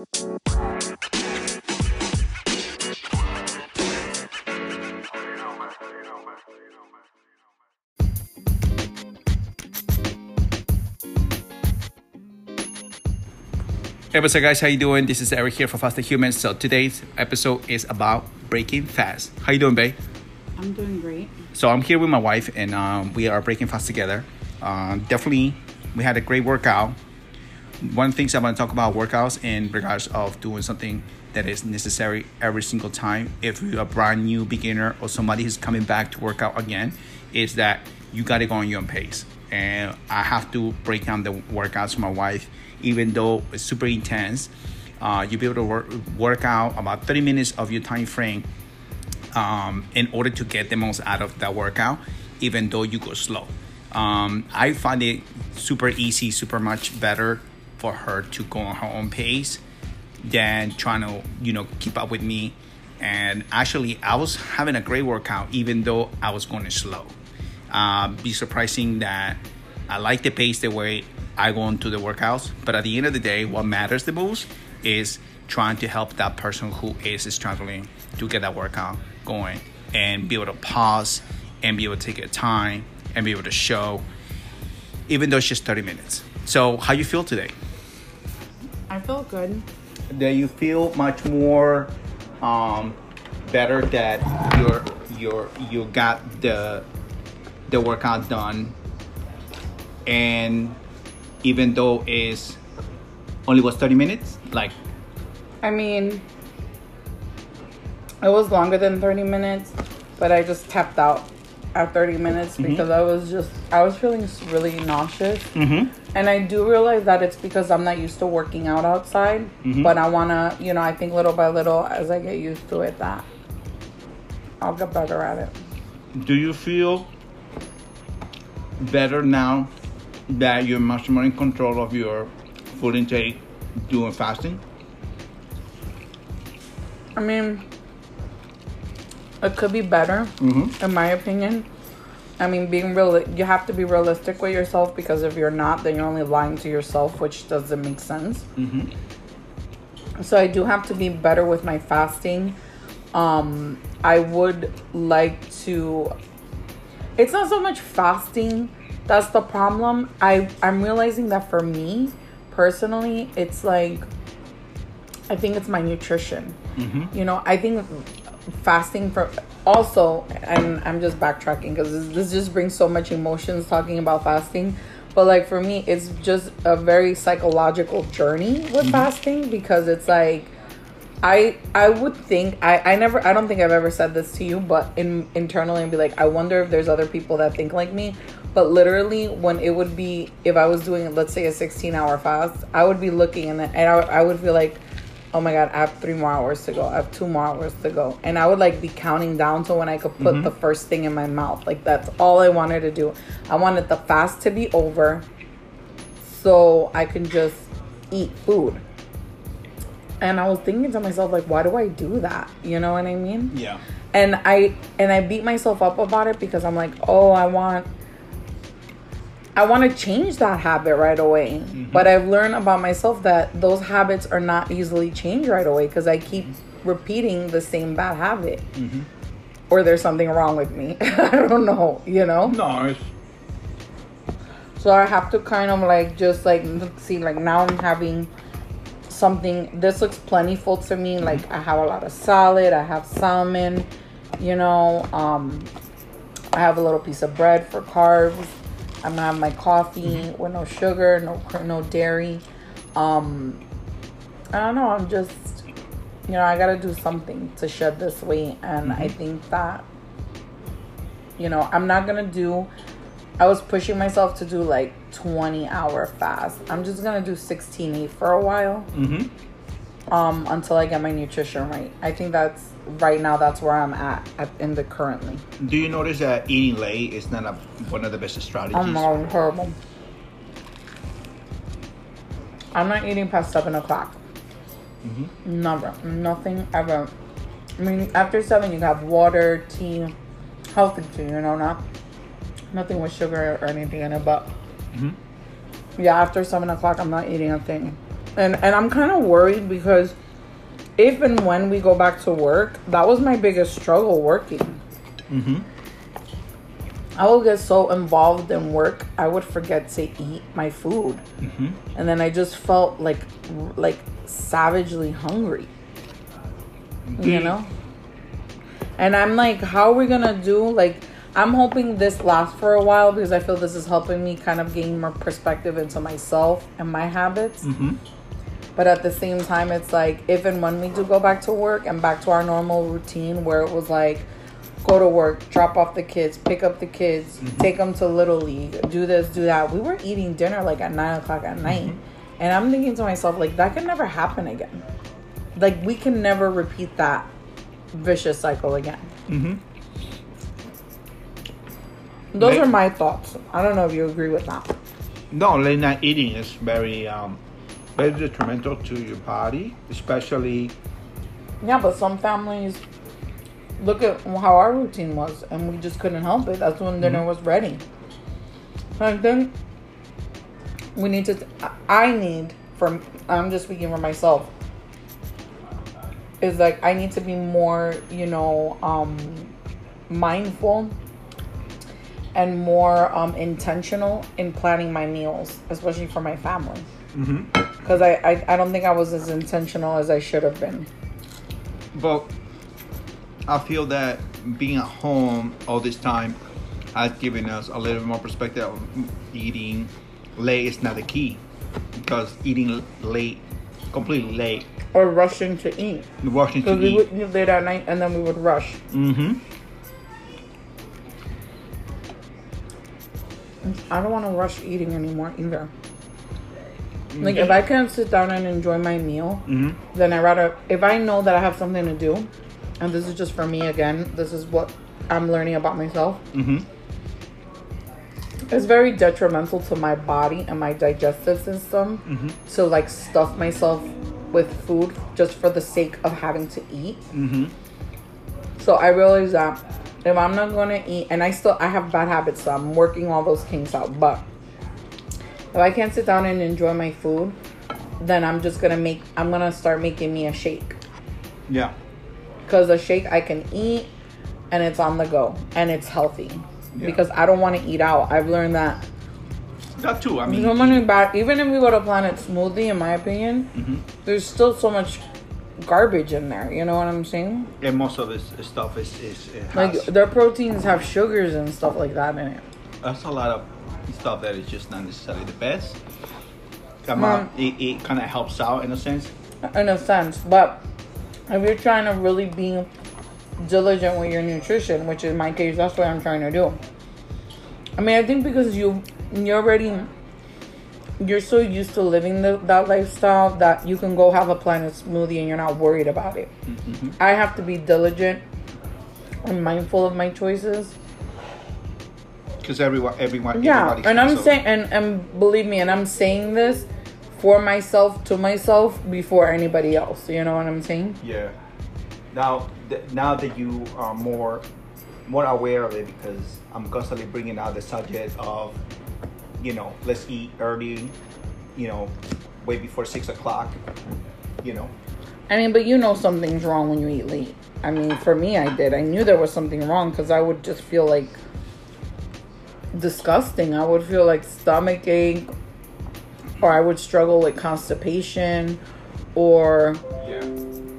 Hey, what's up, guys? How you doing? This is Eric here for Faster Humans. So today's episode is about breaking fast. How you doing, babe? I'm doing great. So I'm here with my wife, and um, we are breaking fast together. Um, definitely, we had a great workout. One things I want to talk about workouts in regards of doing something that is necessary every single time. If you're a brand new beginner or somebody who's coming back to work out again, is that you got to go on your own pace. And I have to break down the workouts for my wife, even though it's super intense. Uh, you'll be able to work, work out about 30 minutes of your time frame um, in order to get the most out of that workout, even though you go slow. Um, I find it super easy, super much better for her to go on her own pace than trying to, you know, keep up with me. And actually, I was having a great workout, even though I was going slow. Uh, be surprising that I like the pace the way I go into the workouts, but at the end of the day, what matters the most is trying to help that person who is struggling to get that workout going and be able to pause and be able to take your time and be able to show, even though it's just 30 minutes. So, how you feel today? I feel good. That you feel much more um, better that you're you're you got the the workout done, and even though it's only was 30 minutes, like I mean, it was longer than 30 minutes, but I just tapped out at 30 minutes because I was just, I was feeling really nauseous. mm-hmm. And I do realize that it's because I'm not used to working out outside, but I want to, you know, I think little by little as I get used to it, that I'll get better at it. Do you feel better now that you're much more in control of your food intake doing fasting? I mean, it could be better, Mm-hmm. in my opinion. I mean, being real, you have to be realistic with yourself because if you're not, then you're only lying to yourself, which doesn't make sense. Mm-hmm. So I do have to be better with my fasting. Um, I would like to. It's not so much fasting that's the problem. I I'm realizing that for me personally, it's like I think it's my nutrition. Mm-hmm. You know, I think fasting for also, and I'm just backtracking because this, this just brings so much emotions talking about fasting. But like for me, it's just a very psychological journey with mm-hmm. fasting because it's like I I would think I I never I don't think I've ever said this to you, but in internally and be like I wonder if there's other people that think like me. But literally, when it would be if I was doing let's say a 16 hour fast, I would be looking and and I, I would feel like, oh my god, I have three more hours to go. I have two more hours to go, and I would like be counting down to when I could put the mm-hmm. first thing in my mouth. Like that's all I wanted to do. I wanted the fast to be over, so I can just eat food. And I was thinking to myself, like, why do I do that? You know what I mean? Yeah. And I and I beat myself up about it because I'm like, oh, I want I want to change that habit right away. Mm-hmm. But I've learned about myself that those habits are not easily changed right away because I keep mm-hmm. repeating the same bad habit. Mm-hmm. Or there's something wrong with me. I don't know, you know? No, it's So I have to kind of like just like see like now I'm having something this looks plentiful to me like I have a lot of salad, I have salmon, you know, um I have a little piece of bread for carbs. I'm gonna have my coffee with no sugar, no no dairy. Um I don't know, I'm just you know, I got to do something to shed this weight and I think that you know, I'm not going to do I was pushing myself to do like 20 hour fast. I'm just gonna do 16 8 for a while. Um, until I get my nutrition right. I think that's right now. That's where I'm at, at in the currently. Do you notice that eating late is not a, one of the best strategies? No, horrible. I'm not eating past seven o'clock. Mm-hmm. Never, nothing ever. I mean, after seven, you have water, tea, healthy tea. You know, not nothing with sugar or anything in it. But mm-hmm. yeah, after seven o'clock, I'm not eating a thing. and and I'm kind of worried because if and when we go back to work, that was my biggest struggle working. Mm-hmm. I would get so involved in work, I would forget to eat my food, Mm-hmm. and then I just felt like like savagely hungry. You know. And I'm like, how are we gonna do? Like, I'm hoping this lasts for a while because I feel this is helping me kind of gain more perspective into myself and my habits. Mm-hmm. But at the same time, it's like if and when we do go back to work and back to our normal routine where it was like go to work, drop off the kids, pick up the kids, take them to Little League, do this, do that. We were eating dinner like at nine o'clock at night. And I'm thinking to myself, like, that can never happen again. Like, we can never repeat that vicious cycle again. Mm-hmm. Those are my thoughts. I don't know if you agree with that. No, late night eating is very, um, very detrimental to your body, especially. Yeah, but some families look at how our routine was, and we just couldn't help it. That's when dinner was ready. I think we need to. I need from. I'm just speaking for myself. Is like I need to be more, you know, um, mindful and more um, intentional in planning my meals, especially for my family. Mm-hmm. Because I, I, I don't think I was as intentional as I should have been. But I feel that being at home all this time has given us a little bit more perspective of eating late is not the key because eating late, completely late, Or rushing to eat. rushing to eat. Because we would eat late at night and then we would rush. Mm-hmm. I don't want to rush eating anymore either. Like if I can't sit down and enjoy my meal, Mm-hmm. then I rather if I know that I have something to do, and this is just for me again. This is what I'm learning about myself. Mm-hmm. It's very detrimental to my body and my digestive system Mm-hmm. to like stuff myself with food just for the sake of having to eat. Mm-hmm. So I realize that if I'm not gonna eat, and I still I have bad habits, so I'm working all those kinks out. But if I can't sit down and enjoy my food, then I'm just gonna make I'm gonna start making me a shake Yeah. because a shake I can eat and it's on the go and it's healthy. Yeah. Because I don't want to eat out. I've learned that That too. I mean, so many bad. Even if we go to Planet Smoothie, in my opinion, Mhm. there's still so much garbage in there. You know what I'm saying? and most of this stuff is is Like their proteins have sugars and stuff like that in it. That's a lot of stuff that is just not necessarily the best. Come on, it, it kind of helps out in a sense. in a sense. But if you're trying to really be diligent with your nutrition, which in my case, that's what I'm trying to do. I mean, I think because you you're already you're so used to living the, that lifestyle that you can go have a planet smoothie and you're not worried about it. Mm-hmm. I have to be diligent and mindful of my choices. Because everyone, everyone, Yeah, and I'm so- saying, and and believe me, and I'm saying this for myself to myself before anybody else. You know what I'm saying? Yeah. Now, th- now that you are more, more aware of it, because I'm constantly bringing out the subject of, you know, let's eat early, you know, way before six o'clock, you know. I mean, but you know something's wrong when you eat late. I mean, for me, I did. I knew there was something wrong because I would just feel like disgusting. I would feel like stomach ache, or I would struggle with constipation, or Yeah.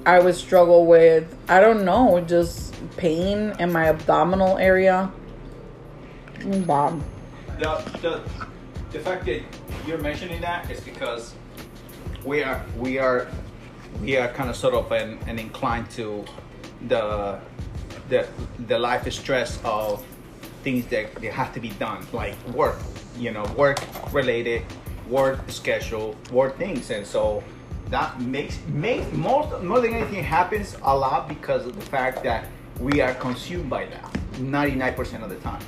I would struggle with, I don't know, just pain in my abdominal area. Bob. the, the the fact that you're mentioning that is because we are we are we are kind of sort of an, an inclined to the the the life stress of things that, that have to be done like work you know work related work schedule work things and so that makes makes most more than anything happens a lot because of the fact that we are consumed by that 99% of the time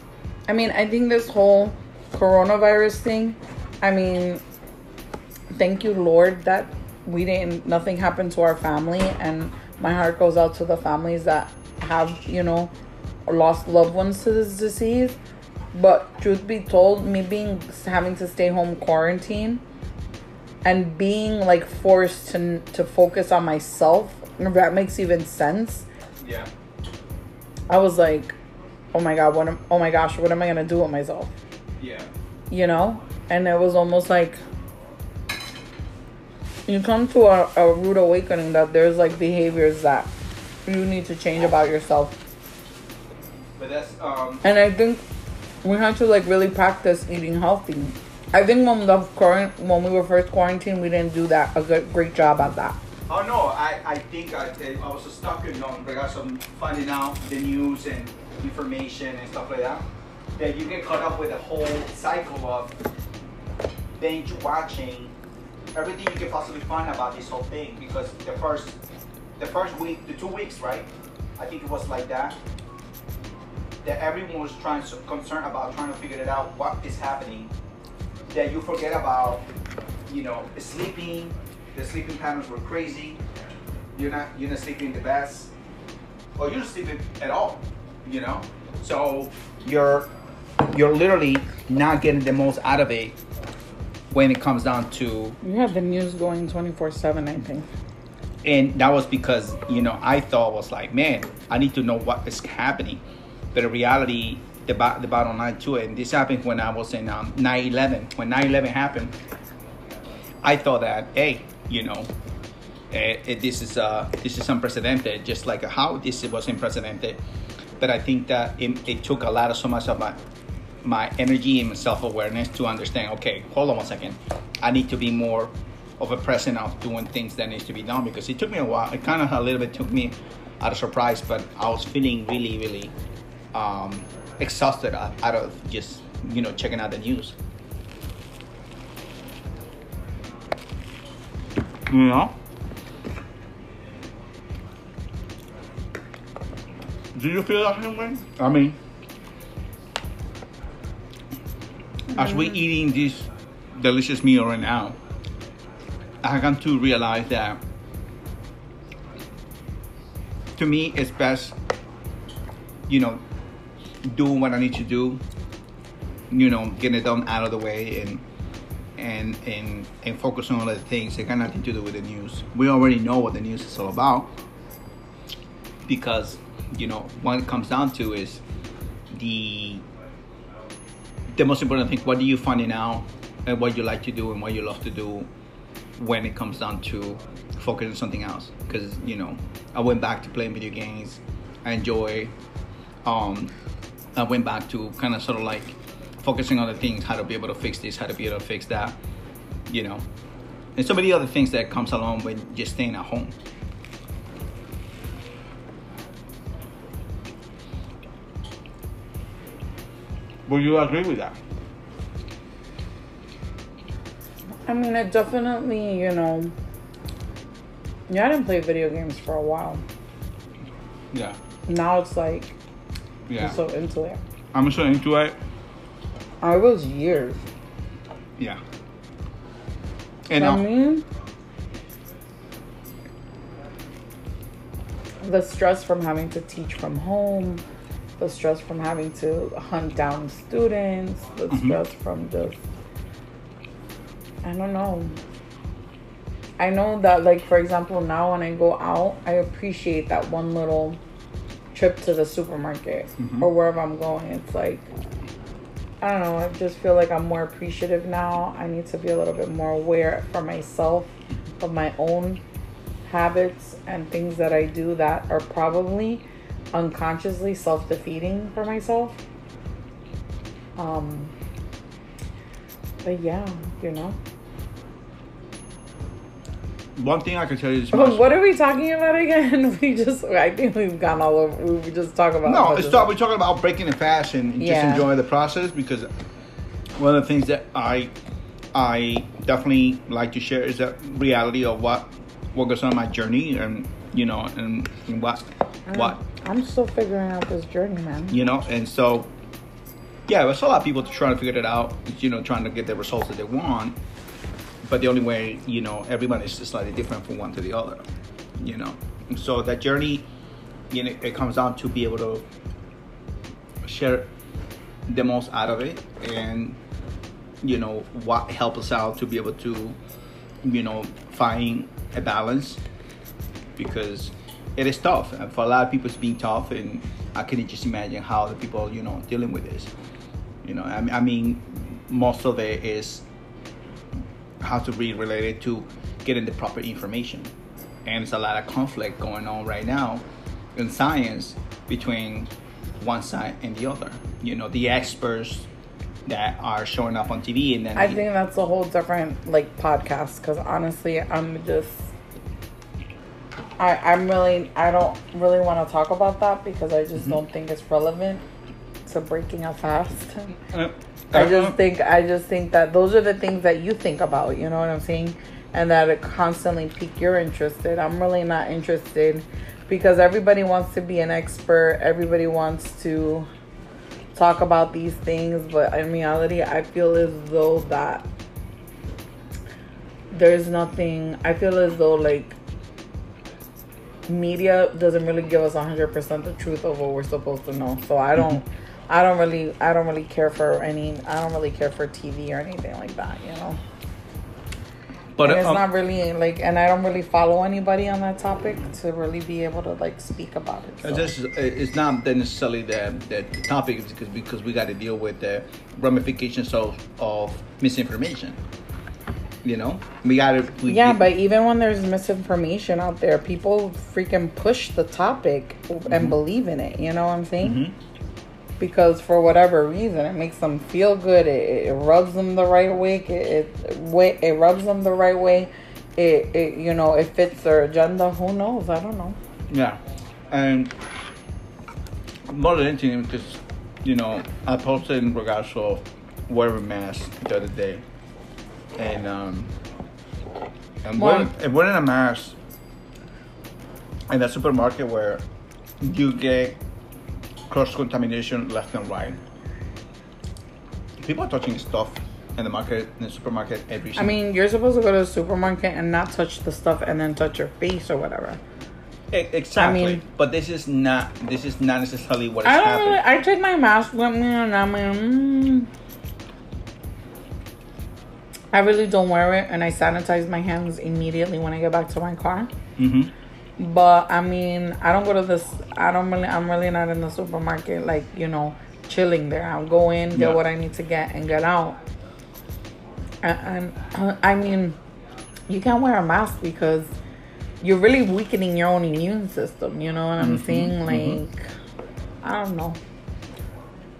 I mean, I think this whole coronavirus thing, I mean, thank you, Lord, that we didn't, nothing happened to our family. And my heart goes out to the families that have, you know, lost loved ones to this disease. But truth be told, me being, having to stay home quarantine, and being like forced to to focus on myself if that makes even sense Yeah. i was like oh my god what am, oh my gosh what am i gonna do with myself Yeah. you know and it was almost like you come to a, a rude awakening that there's like behaviors that you need to change about yourself But that's um. and i think we had to like really practice eating healthy i think when the current when we were first quarantined we didn't do that a good great job at that Oh no, I, I think I, I was stuck in on regards of finding out the news and information and stuff like that. That you get caught up with a whole cycle of binge watching everything you can possibly find about this whole thing because the first the first week, the two weeks, right? I think it was like that. That everyone was trying to concerned about trying to figure it out what is happening. That you forget about, you know, sleeping. The sleeping patterns were crazy. You're not you're not sleeping the best, or you're not sleeping at all. You know, so you're you're literally not getting the most out of it when it comes down to you have the news going 24-7 i think and that was because you know I thought was like, man, I need to know what is happening. But in reality, the bo- the bottom line to it, and this happened when I was in um, 9/11. When 9/11 happened, I thought that, hey, you know, eh, eh, this is uh this is unprecedented, just like how this was unprecedented. But I think that it, it took a lot of so much of my my energy and self awareness to understand. Okay, hold on one second. I need to be more of a present of doing things that needs to be done because it took me a while. It kind of a little bit took me out of surprise, but I was feeling really, really um, exhausted out out of just you know checking out the news. You know. Do you feel that same way? I mean, as we're eating this delicious meal right now, I come to realize that to me it's best, you know, do what I need to do, you know, getting it done out of the way and and and and focus on other things that got nothing to do with the news. We already know what the news is all about because you know what it comes down to is the the most important thing what do you find out and what you like to do and what you love to do when it comes down to focus on something else because you know i went back to playing video games i enjoy um i went back to kind of sort of like focusing on the things how to be able to fix this how to be able to fix that you know and so many other things that comes along with just staying at home Will you agree with that? I mean, it definitely, you know. Yeah, I didn't play video games for a while. Yeah. Now it's like Yeah. I'm so into it. I'm so into it. I was years. Yeah. And I mean, the stress from having to teach from home, the stress from having to hunt down students, the Mhm. stress from just, I don't know. I know that, like, for example, now when I go out, I appreciate that one little trip to the supermarket Mhm. or wherever I'm going. It's like, I don't know. I just feel like I'm more appreciative now. I need to be a little bit more aware for myself of my own habits and things that I do that are probably unconsciously self defeating for myself. Um, but yeah, you know. One thing I can tell you is what are we talking about again? We just, I think we've gone all over. We just talk about. No, it's talk, we're talking about breaking the fast and just Yeah. enjoying the process because one of the things that I I definitely like to share is the reality of what what goes on my journey and you know and, and what what I'm still figuring out this journey, man. you know and so yeah, there's a lot of people trying to figure it out, you know, trying to get the results that they want. But the only way, you know, everyone is slightly different from one to the other, you know. So that journey, you know, it comes down to be able to share the most out of it and you know what help us out to be able to you know, find a balance because it is tough. And for a lot of people, it's being tough, and I can just imagine how the people, you know, dealing with this. You know, I mean, most of it is how to be related to getting the proper information. And there's a lot of conflict going on right now in science between one side and the other. You know, the experts that are showing up on TV and then I think that's a whole different like podcast because honestly, I'm just. I, I'm really I don't really want to talk about that because I just don't think it's relevant to breaking a fast. Uh, I just think I just think that those are the things that you think about, you know what I'm saying? And that it constantly pique your interest. in. I'm really not interested because everybody wants to be an expert, everybody wants to talk about these things, but in reality I feel as though that there's nothing I feel as though like media doesn't really give us 100% the truth of what we're supposed to know. So I don't mm-hmm. I don't really I don't really care for any I don't really care for TV or anything like that, you know. but and it's um, not really like and I don't really follow anybody on that topic to really be able to like speak about it. It's so. just uh, it's not that necessarily the the topic because because we got to deal with the ramifications of of misinformation. You know, we got to. Yeah, but even when there's misinformation out there, people freaking push the topic and mm-hmm. believe in it. You know what I'm saying? Mm-hmm. Because for whatever reason, it makes them feel good. It, it rubs them the right way. It it, it rubs them the right way. It, it you know it fits their agenda. Who knows? I don't know. Yeah, and more than anything, because you know, I posted in regards of wearing masks the other day, and um, and wearing, and wearing a mask in a supermarket where you get cross contamination left and right. People are touching stuff in the market, in the supermarket every. I single- mean, you're supposed to go to the supermarket and not touch the stuff and then touch your face or whatever. E- exactly. mean- but this is not. This is not necessarily what is I don't happening. really. I take my mask with me, and I mean, mm, I really don't wear it, and I sanitize my hands immediately when I get back to my car. Mm-hmm. But I mean, I don't go to this. I don't really. I'm really not in the supermarket, like you know, chilling there. I'll go in, get Yeah. what I need to get, and get out. And, and uh, I mean, you can't wear a mask because you're really weakening your own immune system. You know what I'm Mhm, saying? mhm. Like, I don't know.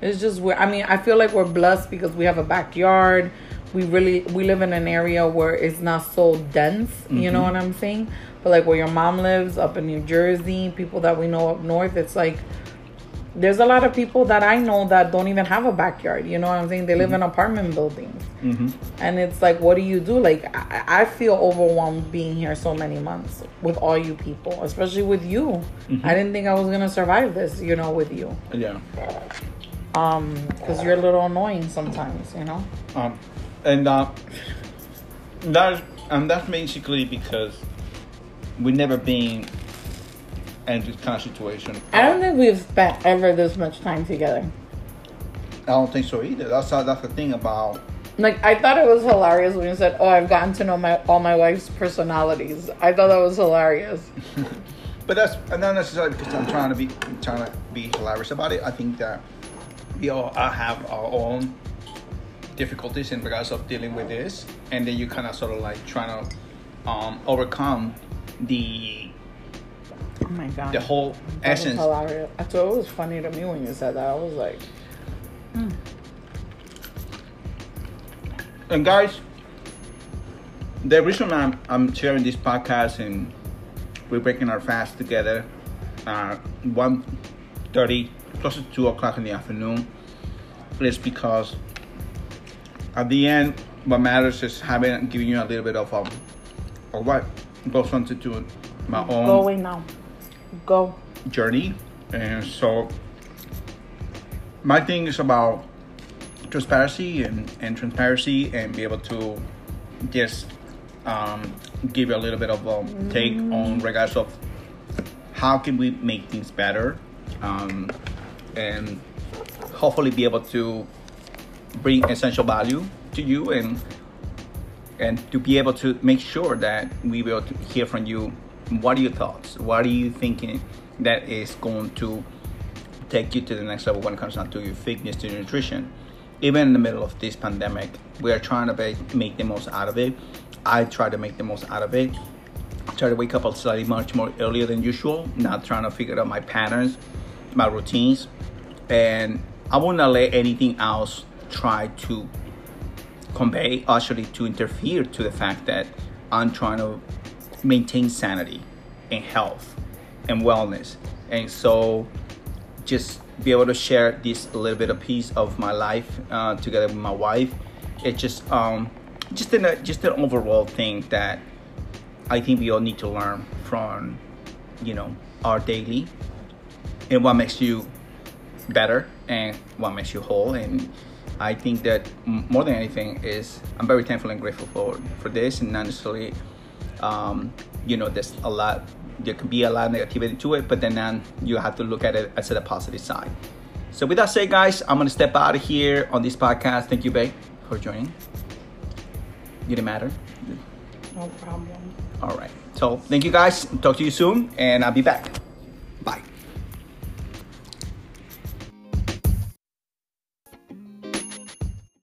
It's just weird. I mean, I feel like we're blessed because we have a backyard. We really we live in an area where it's not so dense. You know Mhm. what I'm saying? But like where your mom lives up in New Jersey, people that we know up north, it's like there's a lot of people that I know that don't even have a backyard. You know what I'm saying? They live in apartment buildings. Mm-hmm. And it's like, what do you do? Like, I, I feel overwhelmed being here so many months with all you people, especially with you. Mhm. I didn't think I was gonna survive this, you know, with you. Yeah. Um, because you're a little annoying sometimes, you know. Um, and uh, that and that's basically because we've never been in this kind of situation. I don't think we've spent ever this much time together. I don't think so either. That's how, that's the thing about. Like, I thought it was hilarious when you said, "Oh, I've gotten to know my all my wife's personalities." I thought that was hilarious. But that's not necessarily because I'm trying to be trying to be hilarious about it. I think that we all have our own difficulties in regards of dealing with this, and then you kind of sort of like trying to um, overcome the Oh my god, the whole That essence hilarious. I thought it was funny to me when you said that. I was like, And guys, the reason I'm, I'm sharing this podcast and we're breaking our fast together, uh, 1.30, close to 2 o'clock in the afternoon, is because at the end, what matters is having, giving you a little bit of, um, of what goes on to do my own "Go away now, go." journey. And so my thing is about transparency and, and transparency and be able to just um, give you a little bit of a take on regards of how can we make things better um, and hopefully be able to bring essential value to you and and to be able to make sure that we will hear from you. What are your thoughts? What are you thinking that is going to take you to the next level when it comes down to your fitness, to your nutrition? Even in the middle of this pandemic, we are trying to make, the most out of it. I try to make the most out of it. I try to wake up a slightly much more earlier than usual, not trying to figure out my patterns, my routines, and I will not let anything else try to convey, actually to interfere to the fact that I'm trying to maintain sanity and health and wellness. And so just be able to share this little bit of piece of my life uh, together with my wife. It's just um, just an just an overall thing that I think we all need to learn from you know our daily and what makes you better and what makes you whole and I think that more than anything is I'm very thankful and grateful for for this. And not necessarily um, you know there's a lot there can be a lot of negativity to it but then um, you have to look at it as a positive side so with that said guys I'm gonna step out of here on this podcast. Thank you babe for joining. Didn't matter? No problem. all right. So thank you guys. Talk to you soon and I'll be back